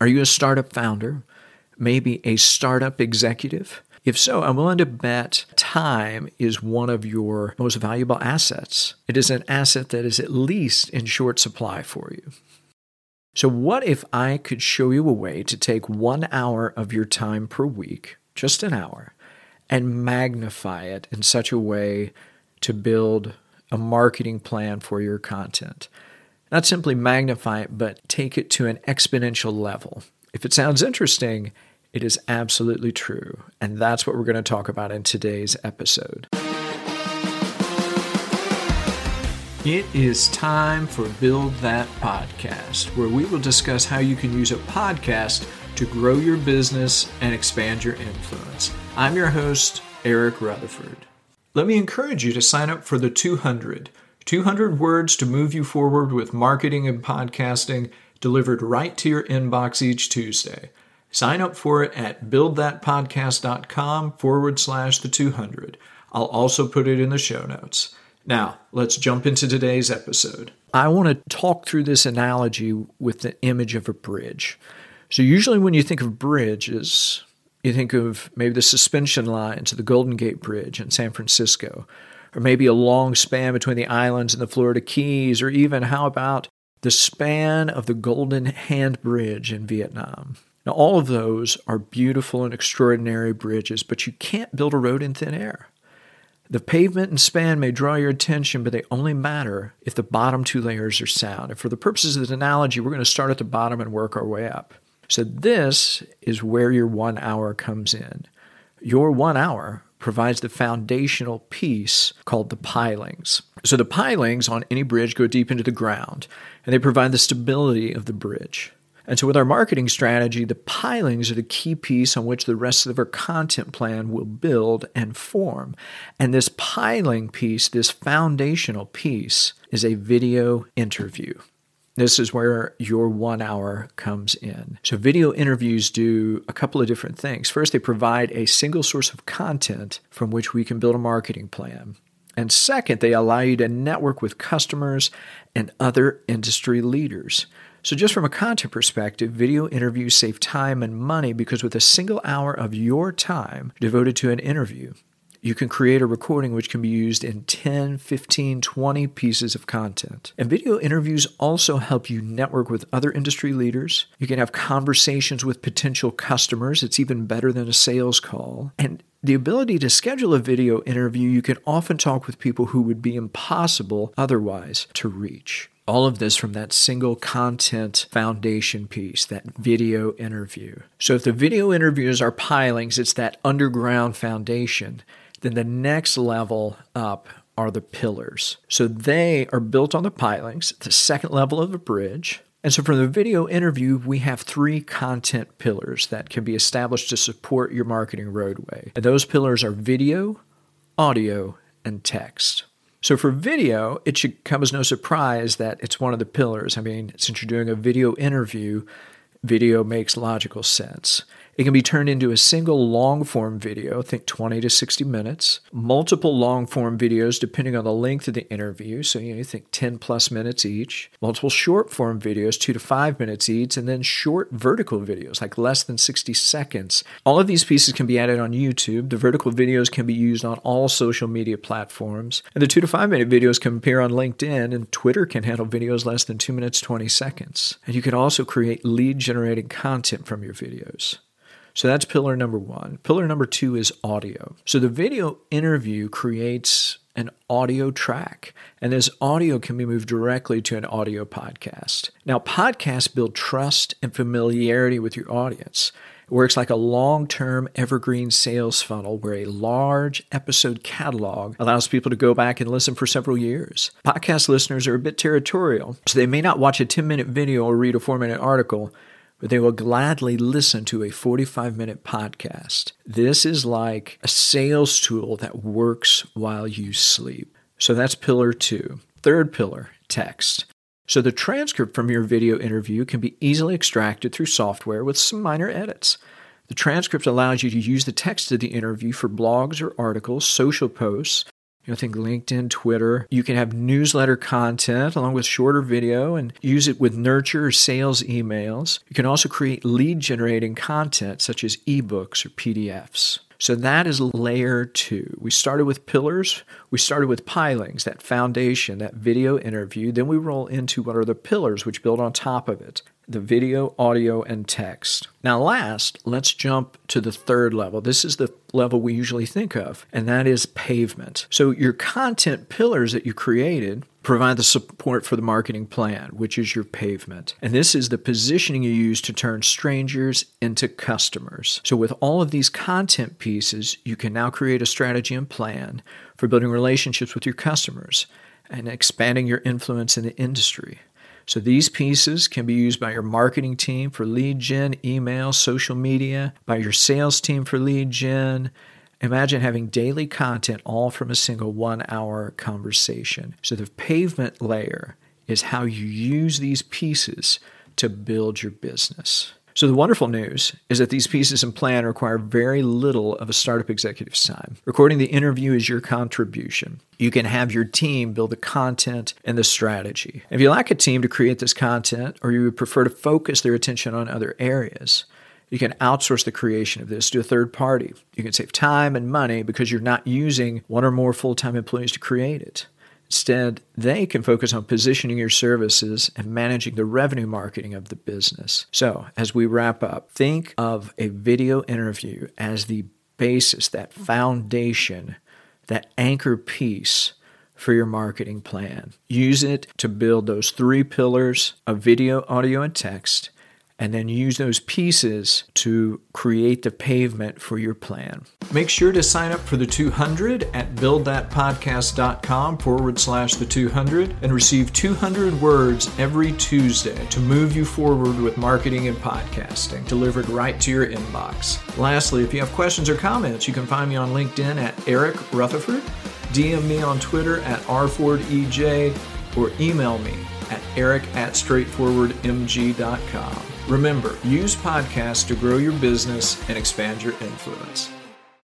Are you a startup founder? Maybe a startup executive? If so, I'm willing to bet time is one of your most valuable assets. It is an asset that is at least in short supply for you. So, what if I could show you a way to take one hour of your time per week, just an hour, and magnify it in such a way to build a marketing plan for your content? Not simply magnify it, but take it to an exponential level. If it sounds interesting, it is absolutely true. And that's what we're going to talk about in today's episode. It is time for Build That Podcast, where we will discuss how you can use a podcast to grow your business and expand your influence. I'm your host, Eric Rutherford. Let me encourage you to sign up for the 200. 200 words to move you forward with marketing and podcasting delivered right to your inbox each Tuesday. Sign up for it at buildthatpodcast.com forward slash the 200. I'll also put it in the show notes. Now, let's jump into today's episode. I want to talk through this analogy with the image of a bridge. So, usually when you think of bridges, you think of maybe the suspension lines of the Golden Gate Bridge in San Francisco, or maybe a long span between the islands and the Florida Keys, or even how about the span of the Golden Hand Bridge in Vietnam? Now, all of those are beautiful and extraordinary bridges, but you can't build a road in thin air. The pavement and span may draw your attention, but they only matter if the bottom two layers are sound. And for the purposes of this analogy, we're going to start at the bottom and work our way up. So, this is where your one hour comes in. Your one hour provides the foundational piece called the pilings. So, the pilings on any bridge go deep into the ground, and they provide the stability of the bridge. And so, with our marketing strategy, the pilings are the key piece on which the rest of our content plan will build and form. And this piling piece, this foundational piece, is a video interview. This is where your one hour comes in. So, video interviews do a couple of different things. First, they provide a single source of content from which we can build a marketing plan. And second, they allow you to network with customers and other industry leaders. So, just from a content perspective, video interviews save time and money because with a single hour of your time devoted to an interview, you can create a recording which can be used in 10, 15, 20 pieces of content. And video interviews also help you network with other industry leaders. You can have conversations with potential customers. It's even better than a sales call. And the ability to schedule a video interview, you can often talk with people who would be impossible otherwise to reach all of this from that single content foundation piece, that video interview. So if the video interviews are pilings, it's that underground foundation, then the next level up are the pillars. So they are built on the pilings, the second level of the bridge. And so from the video interview, we have three content pillars that can be established to support your marketing roadway. And those pillars are video, audio, and text. So for video, it should come as no surprise that it's one of the pillars. I mean, since you're doing a video interview, video makes logical sense. It can be turned into a single long form video, think 20 to 60 minutes, multiple long form videos depending on the length of the interview. So, you know, you think 10 plus minutes each, multiple short form videos, two to five minutes each, and then short vertical videos, like less than 60 seconds. All of these pieces can be added on YouTube. The vertical videos can be used on all social media platforms. And the two to five minute videos can appear on LinkedIn, and Twitter can handle videos less than two minutes, 20 seconds. And you can also create lead generating content from your videos. So that's pillar number one. Pillar number two is audio. So the video interview creates an audio track, and this audio can be moved directly to an audio podcast. Now, podcasts build trust and familiarity with your audience. It works like a long term evergreen sales funnel where a large episode catalog allows people to go back and listen for several years. Podcast listeners are a bit territorial, so they may not watch a 10 minute video or read a 4 minute article, but they will gladly listen to a 45 minute podcast. This is like a sales tool that works while you sleep. So that's pillar two. Third pillar, text. So the transcript from your video interview can be easily extracted through software with some minor edits. The transcript allows you to use the text of the interview for blogs or articles, social posts, You know, think LinkedIn, Twitter. You can have newsletter content along with shorter video and use it with nurture or sales emails. You can also create lead generating content such as ebooks or PDFs. So that is layer two. We started with pillars. We started with pilings, that foundation, that video interview. Then we roll into what are the pillars which build on top of it the video, audio, and text. Now, last, let's jump to the third level. This is the level we usually think of, and that is pavement. So, your content pillars that you created provide the support for the marketing plan, which is your pavement. And this is the positioning you use to turn strangers into customers. So, with all of these content pieces, you can now create a strategy and plan for building relationships with your customers and expanding your influence in the industry. So these pieces can be used by your marketing team for lead gen, email, social media, by your sales team for lead gen. Imagine having daily content all from a single one hour conversation. So the pavement layer is how you use these pieces to build your business. So, the wonderful news is that these pieces and plan require very little of a startup executive's time. Recording the interview is your contribution. You can have your team build the content and the strategy. If you lack a team to create this content, or you would prefer to focus their attention on other areas, you can outsource the creation of this to a third party. You can save time and money because you're not using one or more full time employees to create it. Instead, they can focus on positioning your services and managing the revenue marketing of the business. So, as we wrap up, think of a video interview as the basis, that foundation, that anchor piece for your marketing plan. Use it to build those three pillars of video, audio, and text and then use those pieces to create the pavement for your plan. Make sure to sign up for the 200 at buildthatpodcast.com forward slash the 200 and receive 200 words every Tuesday to move you forward with marketing and podcasting delivered right to your inbox. Lastly, if you have questions or comments, you can find me on LinkedIn at Eric Rutherford, DM me on Twitter at rfordej, or email me at eric at straightforwardmg.com. Remember, use podcasts to grow your business and expand your influence.